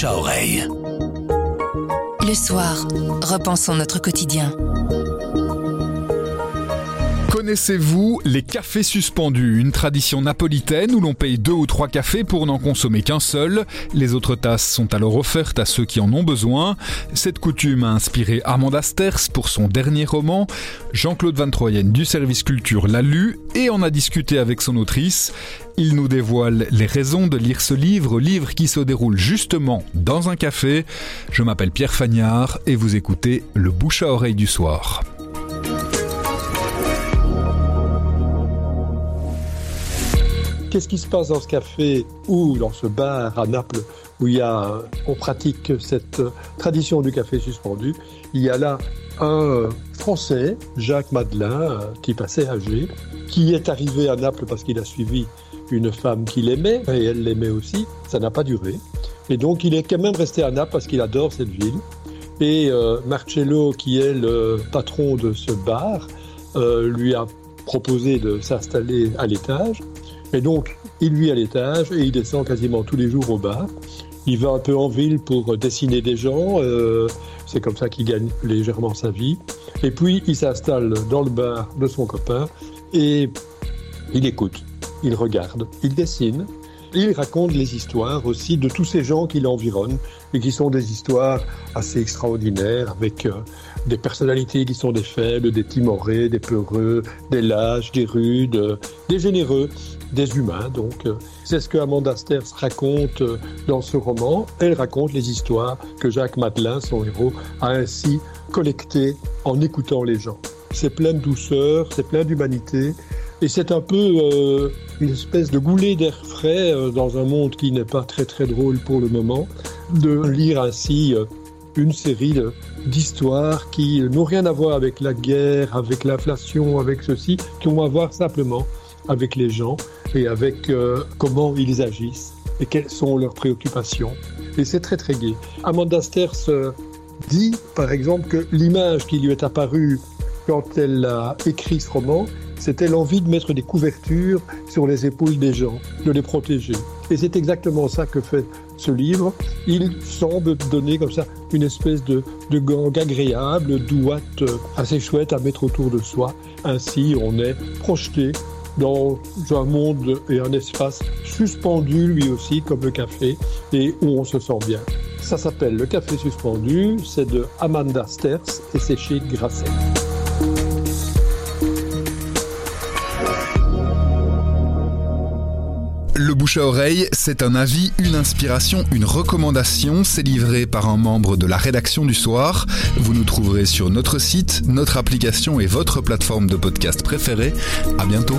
à oreille. Le soir, repensons notre quotidien. Connaissez-vous les cafés suspendus, une tradition napolitaine où l'on paye deux ou trois cafés pour n'en consommer qu'un seul. Les autres tasses sont alors offertes à ceux qui en ont besoin. Cette coutume a inspiré Amanda Sters pour son dernier roman. Jean-Claude Van Troyen du service culture l'a lu et en a discuté avec son autrice. Il nous dévoile les raisons de lire ce livre, livre qui se déroule justement dans un café. Je m'appelle Pierre Fagnard et vous écoutez le bouche à oreille du soir. Qu'est-ce qui se passe dans ce café ou dans ce bar à Naples où il y a, on pratique cette tradition du café suspendu? Il y a là un Français, Jacques Madelin, type assez âgé, qui est arrivé à Naples parce qu'il a suivi une femme qu'il aimait et elle l'aimait aussi. Ça n'a pas duré. Et donc il est quand même resté à Naples parce qu'il adore cette ville. Et euh, Marcello, qui est le patron de ce bar, euh, lui a proposé de s'installer à l'étage. Et donc, il vit à l'étage et il descend quasiment tous les jours au bar. Il va un peu en ville pour dessiner des gens. Euh, c'est comme ça qu'il gagne légèrement sa vie. Et puis, il s'installe dans le bar de son copain et il écoute, il regarde, il dessine. Il raconte les histoires aussi de tous ces gens qui l'environnent et qui sont des histoires assez extraordinaires avec euh, des personnalités qui sont des faibles, des timorés, des peureux, des lâches, des rudes, euh, des généreux des humains. Donc, euh, c'est ce que Amanda Sters raconte dans ce roman. Elle raconte les histoires que Jacques Madelin, son héros, a ainsi collectées en écoutant les gens. C'est plein de douceur, c'est plein d'humanité. Et c'est un peu euh, une espèce de goulet d'air frais dans un monde qui n'est pas très très drôle pour le moment, de lire ainsi une série d'histoires qui n'ont rien à voir avec la guerre, avec l'inflation, avec ceci, qui ont à voir simplement avec les gens et avec euh, comment ils agissent et quelles sont leurs préoccupations. Et c'est très très gai. Amanda Sters euh, dit par exemple que l'image qui lui est apparue quand elle a écrit ce roman, c'était l'envie de mettre des couvertures sur les épaules des gens, de les protéger. Et c'est exactement ça que fait ce livre. Il semble donner comme ça une espèce de, de gang agréable, douate, assez chouette à mettre autour de soi. Ainsi, on est projeté dans un monde et un espace suspendu lui aussi comme le café et où on se sent bien. Ça s'appelle Le Café Suspendu, c'est de Amanda Sters et c'est chez Grasset. Le bouche à oreille, c'est un avis, une inspiration, une recommandation. C'est livré par un membre de la rédaction du soir. Vous nous trouverez sur notre site, notre application et votre plateforme de podcast préférée. À bientôt.